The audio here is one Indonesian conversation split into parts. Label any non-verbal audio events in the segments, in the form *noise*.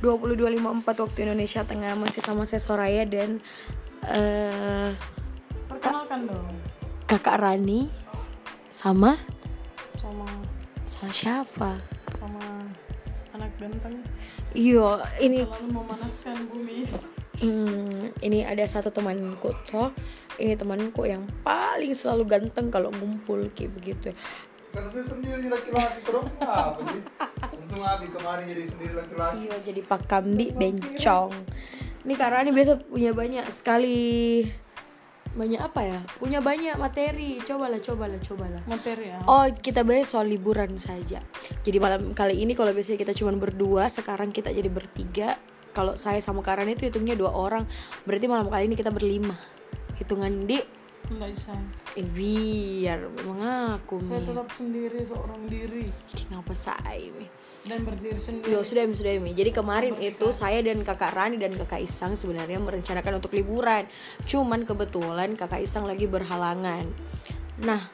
22.54 waktu Indonesia Tengah masih sama saya Soraya dan eh Perkenalkan dong kakak Rani sama sama sama siapa? sama anak ganteng Iya, ini selalu memanaskan bumi. Hmm, ini ada satu temanku toh ini temanku yang paling selalu ganteng kalau ngumpul kayak begitu Karena saya sendiri laki-laki terus apa sih? *laughs* Untung Abi kemarin jadi sendiri laki-laki. iya jadi pak kambi bencong. Ini karena ini biasa punya banyak sekali banyak apa ya? Punya banyak materi. Cobalah cobalah cobalah. Materi ya. Oh kita bahas soal liburan saja. Jadi malam kali ini kalau biasanya kita cuma berdua Sekarang kita jadi bertiga. Kalau saya sama Karan itu hitungnya dua orang. Berarti malam kali ini kita berlima. Hitungan di? Enggak bisa. Eh biar memang aku Saya tetap sendiri seorang diri. Jadi ngapa saya dan berdiri sendiri. Yo sudah Mi sudah Mi Jadi kemarin itu saya dan kakak Rani dan kakak Isang sebenarnya merencanakan untuk liburan. Cuman kebetulan kakak Isang lagi berhalangan. Nah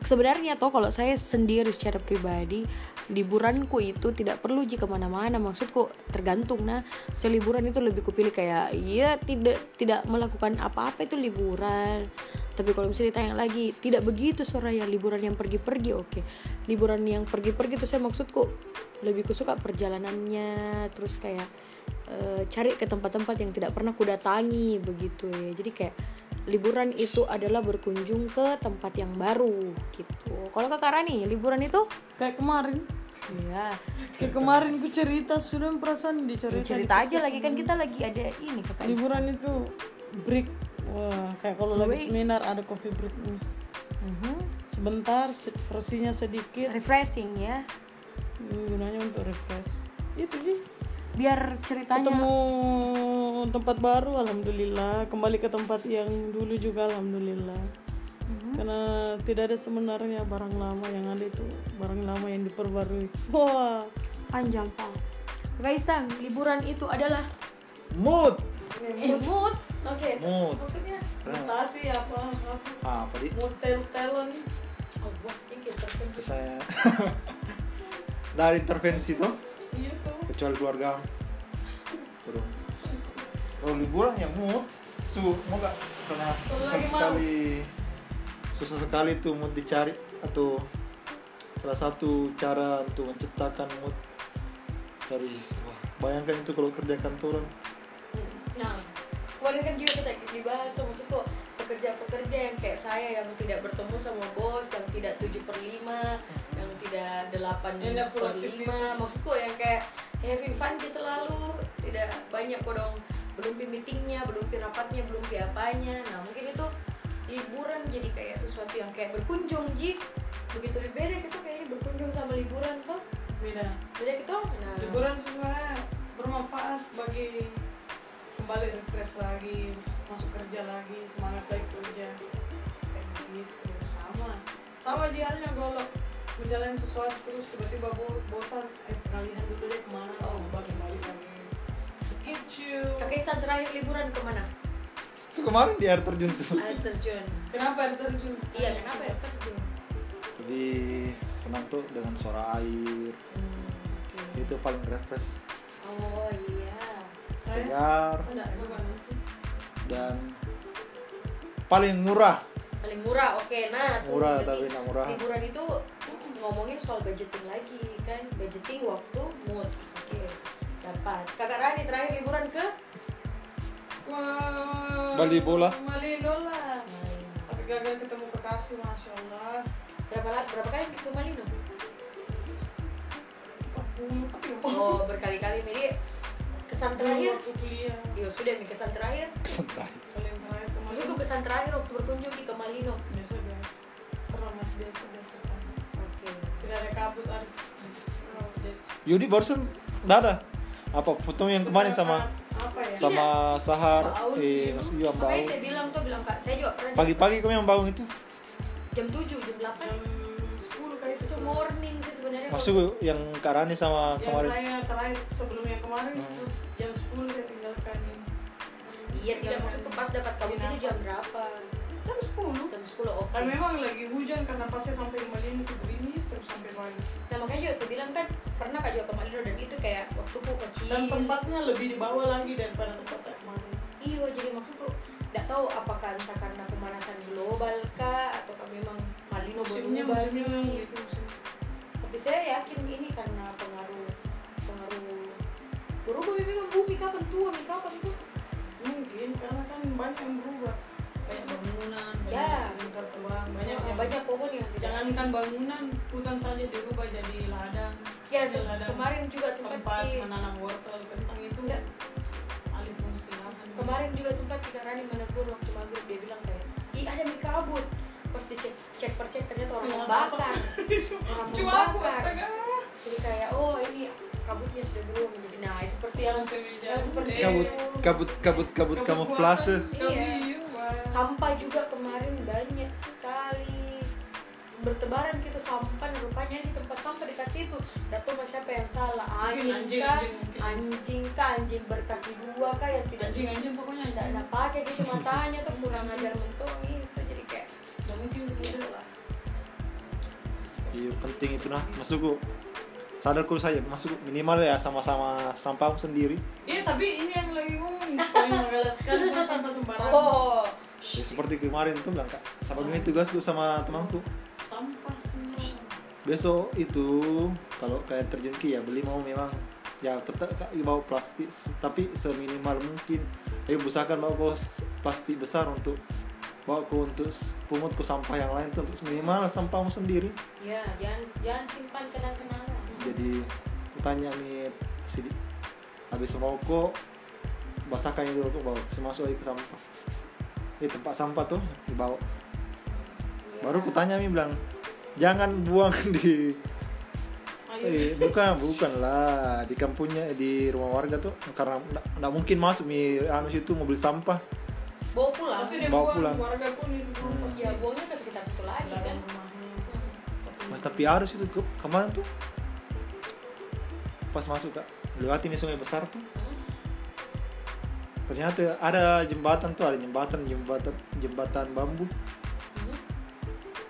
sebenarnya toh kalau saya sendiri secara pribadi liburanku itu tidak perlu jika ke mana-mana maksudku tergantung. Nah saya liburan itu lebih kupilih kayak ya tidak tidak melakukan apa-apa itu liburan tapi kalau misalnya ditanya lagi tidak begitu Soraya liburan yang pergi-pergi oke liburan yang pergi-pergi itu saya maksudku lebih kusuka perjalanannya terus kayak eh, cari ke tempat-tempat yang tidak pernah kudatangi begitu ya jadi kayak liburan itu adalah berkunjung ke tempat yang baru gitu kalau kakak Rani liburan itu Kayak kemarin. Iya. Kayak kemarin ku cerita sudah perasaan dicerita. cerita aja lagi kan kita lagi ada ini kakak Liburan itu break. Wah, kayak kalau lagi seminar ada coffee break nih. Mhm. Sebentar, se- versinya sedikit. refreshing ya Gunanya untuk refresh. Itu sih. biar ceritanya Ketemu tempat baru, alhamdulillah. Kembali ke tempat yang dulu juga, alhamdulillah. Karena tidak ada sebenarnya barang lama yang ada itu barang lama yang diperbarui. Wah, panjang pak kakak Isang liburan itu adalah Mood. eh, mood oke. Mood. Maksudnya mutasi apa? apa? Apa di? Motel talent. oh wah ini saya *laughs* dari intervensi tuh Iya tuh. kecuali keluarga. Kalau liburan yang mood, su mau gak karena susah sekali susah sekali tuh mood dicari atau salah satu cara untuk menciptakan mood dari wah bayangkan itu kalau kerja kantoran kemarin kan juga kita dibahas tuh maksudku pekerja-pekerja yang kayak saya yang tidak bertemu sama bos, yang tidak 7 per 5, yang tidak 8 Yang tidak full per 5 aktivitas. Maksudku yang kayak having fun dia selalu Tidak banyak kodong Belum pi meetingnya, belum pi rapatnya, belum pi apanya. Nah mungkin itu liburan jadi kayak sesuatu yang kayak berkunjung Ji. Begitu beda gitu kayaknya berkunjung sama liburan tuh Beda. Beda gitu? Nah, Liburan sebenarnya bermanfaat bagi kembali refresh lagi, masuk kerja lagi, semangat lagi kerja. Kayak gitu, sama. Sama aja halnya kalau menjalani sesuatu terus tiba-tiba bo- bosan, eh pengalihan dulu deh ke mana? Oh, balik balik lagi. Gitu. Kakak Isan terakhir liburan ke mana? itu kemarin di air terjun tuh Air terjun Kenapa air terjun? Iya kenapa air terjun? jadi senang tuh dengan suara air Hmm, oke. itu paling refresh Oh iya. Segar itu. dan paling murah Paling murah, oke. Nah, tuh Murah, tapi nggak murah. Liburan itu ngomongin soal budgeting lagi kan, budgeting waktu mood. Oke, dapat. Kakak Rani terakhir liburan ke? Wah, Bali bola. Bali bola. Tapi gagal ketemu kekasih, masya Allah. Berapa berapa kali ke Malino? 40 apa ya? Oh berkali-kali. Jadi kesan terakhir? Waktu kuliah. Iya sudah nih kesan terakhir. kesan terakhir Paling terakhir kemarin. Itu kesan terakhir waktu berkunjung di ke Malino. biasa biasa mas biasa biasa sama Oke. tidak ada kabut ada Yudi barusan nggak ada apa fotonya yang kemarin sama apa ya sama Sahar Bau eh. Mas Iya saya bilang tuh bilang kak, saya juga pernah pagi-pagi kamu yang bau itu jam 7, jam 8 jam 10 kayak itu morning sih sebenarnya. maksud yang Karani sama yang kemarin saya terakhir sebelum yang kemarin Hmm. itu jam 10 saya tinggalkan ini Iya tidak maksudku pas dapat kabut itu jam berapa? jam 10 Jam 10 oke. kan memang lagi hujan karena pasnya sampai Malino itu gerimis terus sampai pagi Nah makanya juga saya bilang kan pernah kak juga ke Malino dan itu kayak waktu kok kecil dan tempatnya lebih di bawah lagi daripada tempat yang kemarin iya jadi maksudku nggak tahu apakah entah karena pemanasan global kah atau memang Malino musimnya berubah musimnya gitu musim. tapi saya yakin ini karena pengaruh pengaruh berubah memang bumi kapan tua kapan tuh mungkin karena kan banyak yang berubah. Banyak bangunan Ya. banyak yang tertebang banyak yang banyak pohon yang tidak jangankan bangunan hutan saja dirubah jadi ladang. Ya Jadi ladang kemarin juga sempat tempat di menanam wortel kentang itu. Enggak. Kemarin juga sempat kita Rani menegur waktu maghrib dia bilang kayak ih ada mie kabut pas dicek cek per cek ternyata orang Iya, membakar orang astaga. Jadi kayak oh ini kabutnya sudah berubah menjadi nah seperti yang yang seperti kabut kabut kabut kabut kamuflase. Iya. iya. sampah juga kemarin banyak sekali bertebaran gitu sampah nah, rupanya di tempat sampah dikasih itu. Tahu mas siapa yang salah. Anjing anjing, kah? anjing, anjing kah? Anjing berkaki dua kah? Yang tidak anjing anjing pokoknya tidak ada pakai gitu. *laughs* Matanya tuh kurang ajar mentung itu jadi kayak Nggak mungkin begitu gitu lah. Iya penting itu nah. Masukku sadarku saja. Masuk minimal ya sama-sama sampahmu sendiri. Iya tapi ini yang lagi ngomong paling mengalaskan buang sampah sembarangan. Oh. Ya, seperti kemarin tuh bilang kak. Sama gue tugasku sama temanku. sampah besok itu kalau kayak terjun ki ya beli mau memang. Ya tetap kak bawa plastik tapi seminimal mungkin. Ayo usahakan bawa bawa plastik besar untuk bawa ke untuk pungut ke sampah yang lain tuh untuk minimal sampahmu sendiri. Ya jangan jangan simpan kenang-kenangan. Jadi kutanya nih si habis merokok basahkan itu dulu bawa masuk lagi ke sampah. Di tempat sampah tuh dibawa Ya. baru kutanya mi bilang jangan buang *laughs* di ayo Eh, bukan, bukan lah. Di kampungnya di rumah warga tuh karena nggak mungkin masuk mi anu situ mobil sampah. bawa pulang. Pasti dia Bawa buang pulang. warga pun itu Hmm. pasti. ya buangnya ke sekitar situ lagi kan? Nah, tapi harus itu. Ke, kemarin tuh pas masuk kak lewati mi sungai besar tuh. Ternyata ada jembatan tuh ada jembatan jembatan jembatan bambu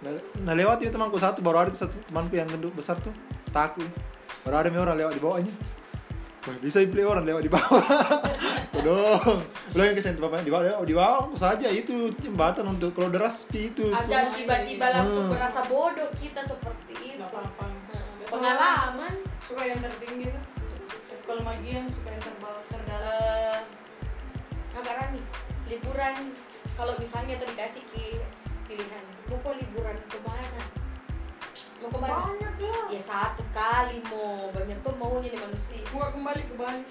nah, nah lewat itu temanku satu baru ada satu temanku yang gendut besar tuh. Takut. Baru ada mi orang lewat di bawahnya. Wah, bisa beli orang lewat di bawah. *laughs* Dong belum yang ke sini bapaknya di bawah lewat di bawah aku saja. Itu jembatan untuk kalau deras pi itu ada tiba-tiba langsung Hmm. berasa bodoh kita seperti itu. Apa-apa. Pengalaman. suka yang tertinggi tuh. Kalau magian suka yang terbawah terdalam. Eh agak rani liburan. Kalau misalnya tuh dikasih ki pilihan. Mau kok liburan ke mana? Mau ke mana banyak lah. Ya satu kali mau. Banyak tuh maunya nih manusia. Gua kembali ke Bali.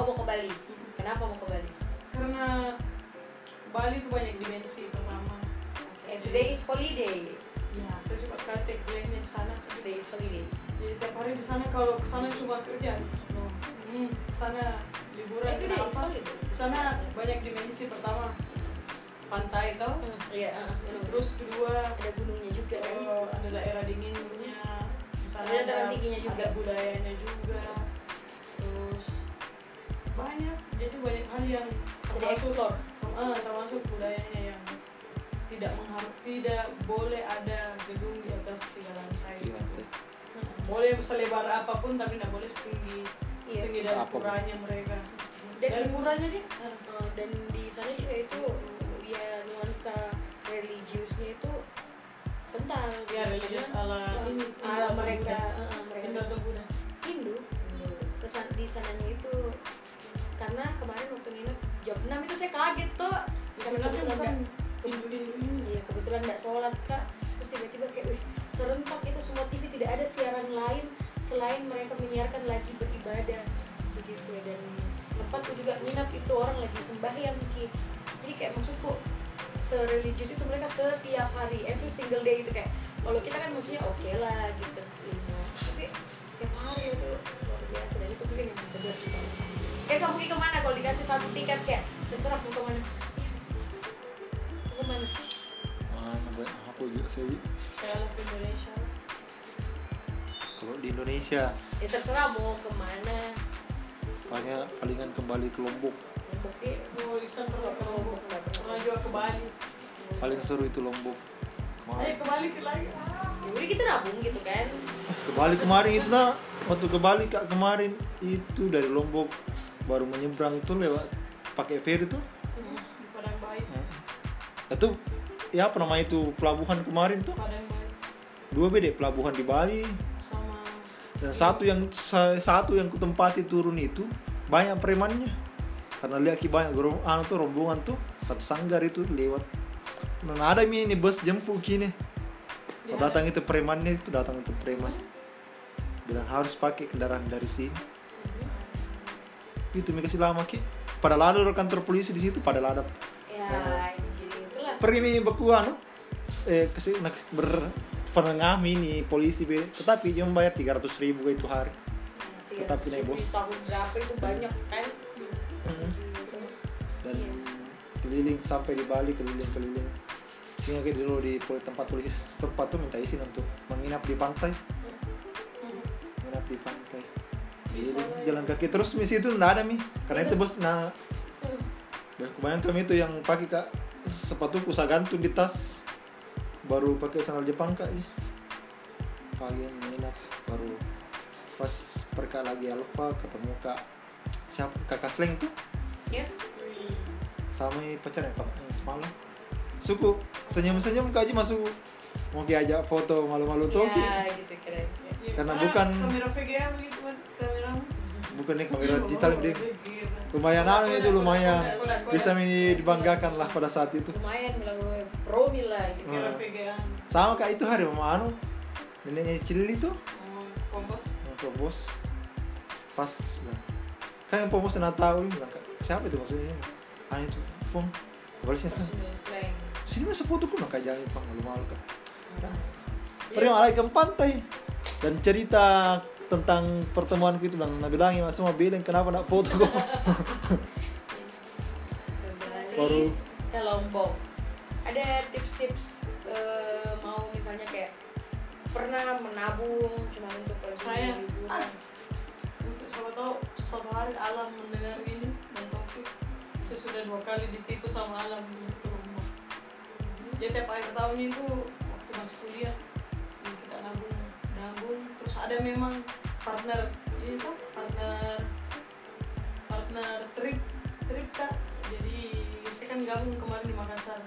Oh mau ke Bali? Kenapa mau ke Bali? Karena Bali itu banyak dimensi pertama. Everyday is holiday. Ya saya suka sekali take plan di sana. Everyday is holiday. Jadi tiap hari di sana kalau ke sana cuma kerja. No. hmm, sana liburan everyday kenapa? di sana banyak dimensi pertama pantai tau? Hmm, iya. Uh, terus kedua ada gunungnya juga kan? eh, ada daerah dinginnya Ada daerah dinginnya juga. ada budayanya juga. Terus banyak jadi banyak hal yang jadi termasuk eh, termasuk budayanya yang tidak mengharap tidak boleh ada gedung di atas tiga lantai Tiga lantai. Hmm, boleh selebar apa pun tapi tidak boleh setinggi Iya. setinggi dari puranya mereka. Dan- dari puranya dia? Uh, dan di sana juga itu ya nuansa religiusnya itu kental ya religius ala uh, ini ala Hindu. mereka Buddha. uh, mereka. Hindu atau Buddha? Hindu. Kesan di sananya itu karena kemarin waktu nginep jam 6 itu saya kaget tuh karena kebetulan nggak- Hindu-Hindu ini Iya kebetulan nggak sholat kak. Terus tiba-tiba kayak wih serentak itu semua TV tidak ada siaran lain selain mereka menyiarkan lagi beribadah. Begitu. Ya dan tempat juga nginap itu orang lagi sembahyang Ki. Jadi kayak maksudku sereligius itu mereka setiap hari every single day itu kayak kalau kita kan maksudnya oke lah gitu lima tapi setiap hari itu luar biasa dan itu mungkin yang benar kita kayak sama Ki ke mana kalau dikasih satu tiket kayak terserah mau ke mana? Mau ke mana? Apa juga ke Indonesia. Kalau di Indonesia. Ya terserah mau ke mana. Paling palingan kembali ke Lombok. Lombok mau juga ke Bali paling seru itu Lombok. Ayo kemarin. Ke Bali ke lagi. Ah. ya kita nabung gitu kan. Ke Bali kemarin itu nah waktu ke Bali kak kemarin. Itu dari Lombok. Baru menyeberang tuh lewat pakai ferry tuh. Di Padang Baik. Itu ya apa namanya itu pelabuhan kemarin tuh? Dua beda pelabuhan di Bali. Sama dan satu yang sa- satu yang kutempati turun itu banyak premannya karena lihat ki banyak anu tuh rombongan tuh satu sanggar itu lewat. Nah ada mini bus jemput kini Kalau datang itu premannya itu datang itu preman. Bilang harus pakai kendaraan dari sini. Itu mi kasih lama ki. Pada ada kantor polisi di situ pada ada. Ya itulah. pergi mi beku anu. Eh ke sini nak ber penengami nih polisi be. Tetapi dia membayar 300 ribu itu hari. Iya, Tetap naik, bos. tahun berapa itu banyak kan keliling sampai di Bali keliling-keliling. Sehingga kita dulu di tempat polisi tempat tuh minta izin untuk menginap di pantai. Menginap di pantai. Lah. jalan kaki terus misi itu nggak ada mi. Karena itu bos nah. Ya, kebanyakan kami itu yang pakai kak sepatu kusa gantung di tas. Baru pakai sandal Jepang kak pagi menginap baru pas perka lagi Alfa ketemu kak siapa? Kakak Sleng tuh. Wih. Sama pacarnya semalam suku senyum-senyum kak aja masuk. Mau diajak foto malu-malu tuh ya gitu keren Ya, Karena karena bukan- kamera VGA begitu kan kamera. Bukan nih kamera digital dia Gila. lumayan anu itu lumayan bisa ini dibanggakan lah pada saat itu. Lumayan promil lah gitu. Kamera Hmm. VGA sama kak itu hari mama anu neneknya Cili tuh oh, kompos. Pembos pas bilang kan yang pembos nggak tahu bilang "Kak, siapa itu maksudnya ah itu pom balisnya sana Sudah slang. Sini masa foto ku nggak jangan pang malu malu kan nah, Iya. pergi malah ke pantai dan cerita tentang pertemuanku itu bilang nabi bilang mas semua bilang kenapa nak foto kok Kembali Baru. ke Lombok. Ada tips-tips eh, mau misalnya kayak pernah menabung cuma untuk Saya- ah. untuk siapa tahu suatu hari alam mendengar ini saya sudah dua kali ditipu sama alam ke rumah. Dia tiap akhir tahun itu waktu masih kuliah kita nabung nabung. Terus ada memang partner ini tuh partner partner trip trip kak. Jadi saya kan gabung kemarin di Makassar.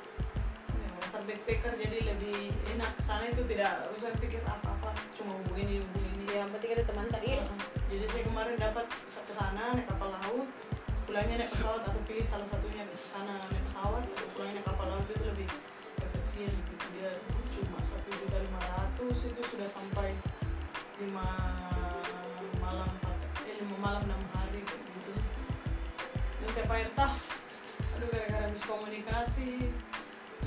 Di Makassar backpacker jadi lebih enak. Sana itu tidak usah pikir apa-apa cuma hubungi ini hubungi ini yang penting ada teman tadi. Iya. Jadi saya kemarin dapat ke sana naik kapal laut, pulangnya naik pesawat atau pilih salah satunya ke sana naik pesawat atau pulangnya naik kapal laut itu lebih efisien gitu dia cuma satu juta lima ratus itu sudah sampai lima malam empat eh lima malam enam hari kayak gitu. Dan tiap akhir tah, aduh gara-gara miskomunikasi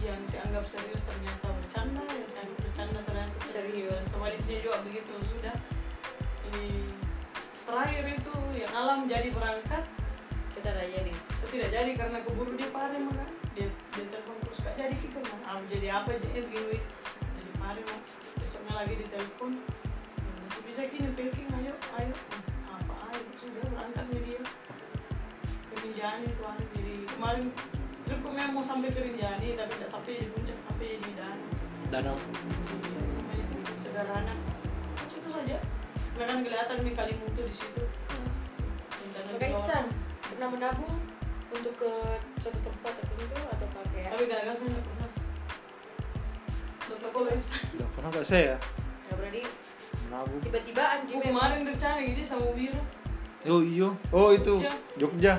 yang saya anggap serius ternyata bercanda, yang saya anggap bercanda ternyata serius. Serius. Sebaliknya juga begitu sudah ini terakhir itu yang alam jadi berangkat kita jadi. Saya tidak jadi karena keburu dia pare maka dia dia telepon terus. Gak jadi kik kan ah, jadi apa sih? Eh begini jadi pare mah besoknya lagi ditelepon. "Ya, masih bisa kini packing. Ayo ayo. "Hmm, apa ayo sudah berangkat nih dia. Ke Rinjani tuh hari jadi kemarin tripku memang mau sampai ke Rinjani tapi tidak sampai di puncak sampai di Danau. Danau. Sederhana. Itu saja. Mereka kan kelihatan nih Kalimutu di situ. Dan pernah menabung untuk ke suatu tempat tertentu atau kayak tapi gagal saya nggak pernah. Kalau Isan udah pernah gak saya? Nggak berani menabung. tiba-tiba anjing Oh, kemarin rencana gini sama Wira oh iyo oh itu. Jogja. Jogja.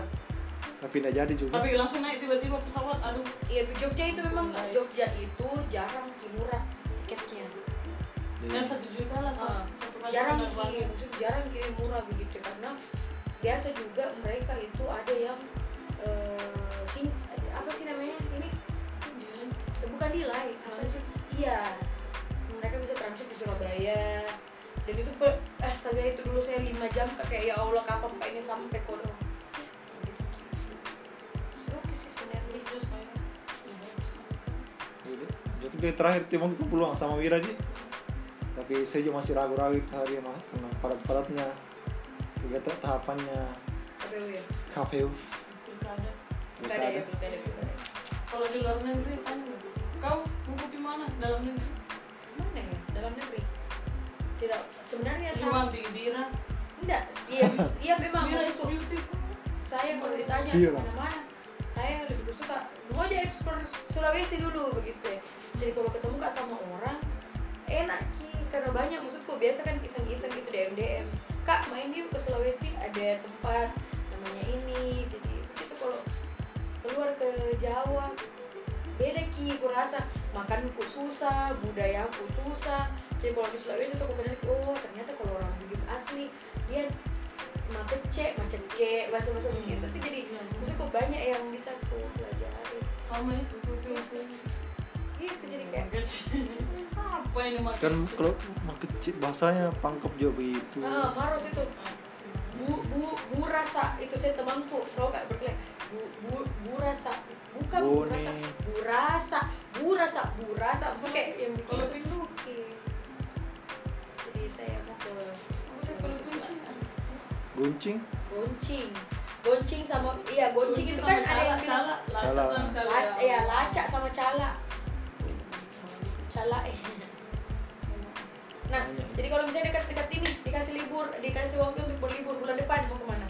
Tapi tidak jadi juga. Tapi langsung naik tiba-tiba pesawat aduh. Iya, Jogja itu memang Nice. Jogja itu jarang ki murah tiketnya. ya jadi satu juta lah Ah, satu jarang penerbangan. ki, maksud jarang kirim murah begitu karena biasa juga mereka itu ada yang eh, sing, apa sih namanya? Ini. Eh, bukan delay apa sih? Iya. Mereka bisa transit di Surabaya. Dan itu pe- astaga itu dulu saya lima jam kayak ya Allah kapan pak ini sampai kok dong seru sih sebenarnya Terus kayak, Jadi, terakhir tim aku peluang sama Wira di tapi saya juga masih ragu-ragu itu hari mas karena padat-padatnya juga ta- tahapannya. KPU ya KPU pilkada. Pilkada ya pilkada. pilkada kalau di luar negeri tanya kau mau di mana? Dalam negeri? Mana ya dalam negeri? Tidak sebenarnya sama. mandi bira. enggak iya iya memang Bira is beautiful. saya kalau ditanya Bira. mana saya lebih suka mau aja eksplor Sulawesi dulu begitu ya. Jadi kalau ketemu kak sama orang enak ki. Karena banyak maksudku. Biasa kan iseng-iseng gitu DM DM kak main yuk ke Sulawesi ada tempat namanya ini jadi itu kalau keluar ke Jawa beda ki aku rasa. Makanku susah budayaku susah. Jadi kalau di Sulawesi tuh aku kenal oh ternyata kalau orang Bugis asli dia macam cek macam ke bahasa bahasa begitu sih jadi maksudku banyak yang bisa aku pelajari. Itu kopi. Gitu jadi kayak *laughs* Apa ini makan? kan kalau mak kecil bahasanya pangkep juga begitu. Ah maros itu. Bu bu bu rasa. Itu saya temanku. Selalu kayak berkeliling bu bu bu rasa. Bukan bu Bone. rasa. Bu rasa. Bu rasa. Bu rasa. Bukan kayak yang bikin Kalau itu suki jadi saya mau ke guncing? Goncing goncing sama iya goncing itu kan ada yang bilang Cala. La- ya lacak sama cala cala eh nah Banyak. jadi kalau misalnya dekat-dekat ini dikasih libur dikasih waktu untuk berlibur bulan depan mau ke mana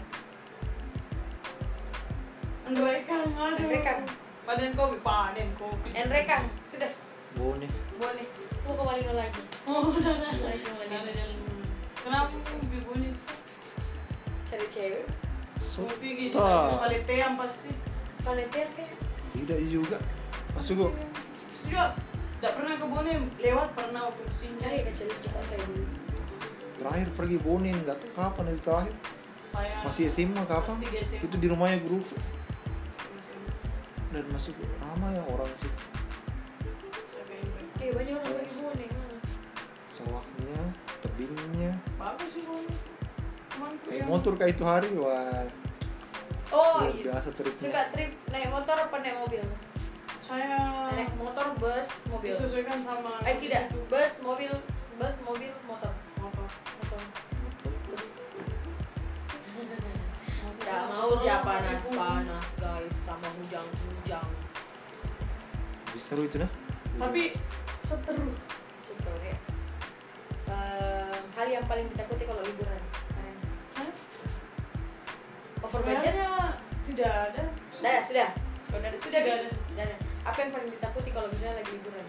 Enrekang, aduh. Enrekang. Panen kopi, panen kopi. Enrekang sudah bone boleh mau ke Malino lagi Oh, udah lagi Malino. Kenapa bonit sih? cari cewek so Kopi gitu. Paletean pasti. Valencia kayak tidak juga masuk kok Sudah. Tidak pernah ke Bonem. Lewat pernah waktu ke sini. cari kan cari cepat saya dulu. Terakhir pergi bone nggak tahu kapan itu terakhir. Saya masih SMA kapan SMA. itu di rumahnya guru. Dan masuk ramai ya orang sih. Iya banyak orang Yes. lagi bonek sawahnya tebingnya. Bagus sih Bonem. Naik yang- motor kayak itu hari wah. Oh luar iya. biasa tripnya. Suka trip naik motor apa naik mobil Saya naik motor bus mobil disesuaikan sama eh tidak itu. bus mobil bus mobil motor motor. motor bus *laughs* nggak mau panas panas guys sama hujan hujan lebih seru itu nah Tapi seteru. gitu ya Eh, hal yang paling ditakuti kalau liburan? Hah? over budget tidak ada. sudah sudah sudah sudah Tidak Bi? ada. Sudah ada. Apa yang paling ditakuti kalau misalnya lagi liburan?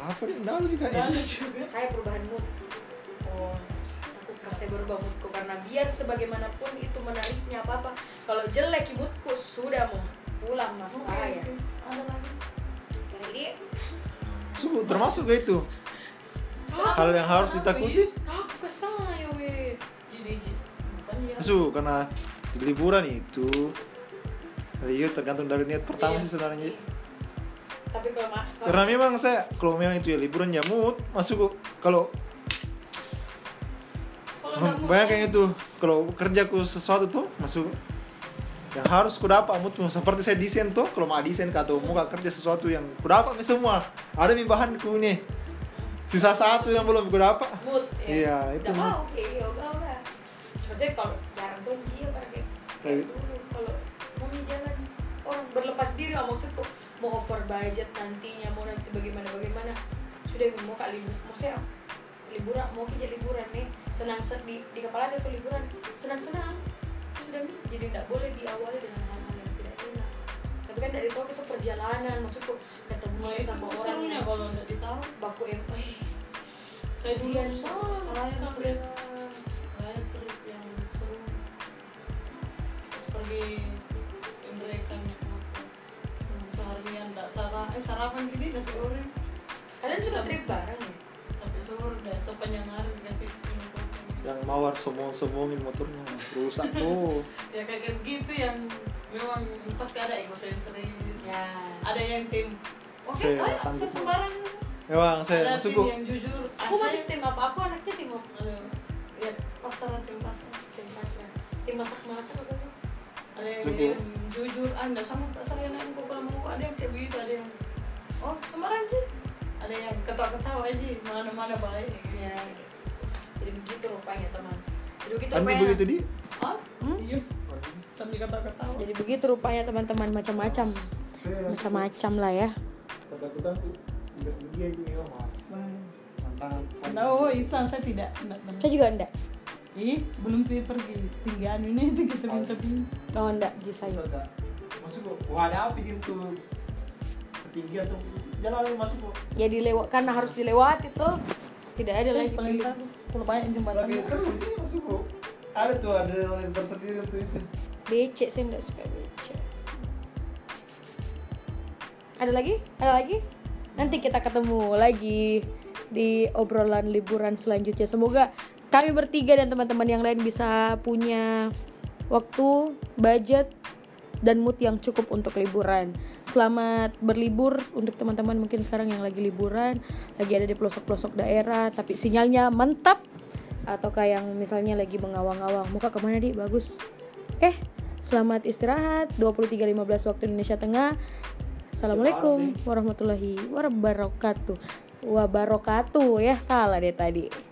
Apa nih ada juga ya juga. saya perubahan mood. Oh aku kasih berubah moodku karena biar sebagaimanapun itu menariknya apa apa kalau jelek moodku sudah mau pulang mas Oke, saya. oke. Ada lagi. jadi Suku termasuk ke itu? Hal yang harus ditakuti? Aku kesal ya weh. Ini Ji. bukan ya. Su karena liburan itu Iya tergantung dari niat pertama Iya. sih sebenarnya tapi kalau karena memang saya kalau memang itu ya liburan ya mood masuk kalau mau- banyak yang itu kalau kerjaku sesuatu tuh masuk yang harus ku dapat mood tuh. seperti saya desain tuh kalau mau desain atau mau kerja sesuatu yang ku dapat semua ada nih bahanku nih sisa satu yang belum ku dapat mood Iya, itu Nggak mood. mau kayak yoga lah maksudnya kalau jarang tuh dia pakai orang berlepas diri lah maksudku mau over budget nantinya mau nanti bagaimana bagaimana sudah mau kak libur maksudnya liburan mau kerja liburan nih senang se- di, di kepala dia tuh liburan senang senang itu sudah jadi tidak boleh diawali dengan hal-hal yang tidak enak tapi kan dari tahu itu perjalanan maksudku ketemu Nah, itu sama orang serunya yang kalau nggak ditahu. baku em eh Saya dulu Dian terakhir banget trip, terakhir trip yang seru. Terus pergi Naik motor. Seharian nggak sarah, eh sarapan gini nasi goreng. kalian juga trip bareng ya Tapi sore udah sepanjang hari dikasih minum yang mawar somong-somongin motornya rusak oh *laughs* Ya kayak begitu yang memang pasti ada egosentris. ya Ada yang tim Oke, Saya sanggup. saya sembarang. memang saya ada masuk tim yang jujur. aku masih tim apa aku anaknya tim apa ya pasar tim pasar. tim pasar tim masak masak apa tuh ada yang, jujur anda sama tak saya naik kok kalau mau. Ada yang kayak begitu ada yang oh sembarang sih ada yang ketawa-ketawa aja mana-mana baik. Ya jadi begitu rupanya teman. Jadi begitu rupanya begitu di? Hah? iya. Sambil ketawa-ketawa. Jadi begitu rupanya teman-teman macam-macam. Macam-macam lah ya. Tidak oh Isan saya. Tidak saya juga enggak Ih, belum pi- pergi. Tinggi anu ini itu kita minta pi- oh enggak ji saya Masa enggak? Masuk kok, wah ada apa gitu Ketinggian tuh. Jalan lagi masuk kok. Ya dilewat karena harus dilewati tuh. Tidak ada lagi paling pilih. tahu kalau banyak jembatan. Lagi seru sih masuk kok. Ada tuh adrenalin tersendiri tuh itu. Becek saya enggak suka becek. Ada lagi? Ada lagi? Nanti kita ketemu lagi di obrolan liburan selanjutnya. Semoga kami bertiga dan teman-teman yang lain bisa punya waktu budget dan mood yang cukup untuk liburan. Selamat berlibur untuk teman-teman mungkin sekarang yang lagi liburan lagi ada di pelosok-pelosok daerah tapi sinyalnya mantap. Ataukah yang misalnya lagi mengawang-awang muka ke mana di bagus. Oke selamat istirahat 23.15 waktu Indonesia Tengah. Assalamualaikum warahmatullahi wabarakatuh. Wabarakatuh ya. Salah deh tadi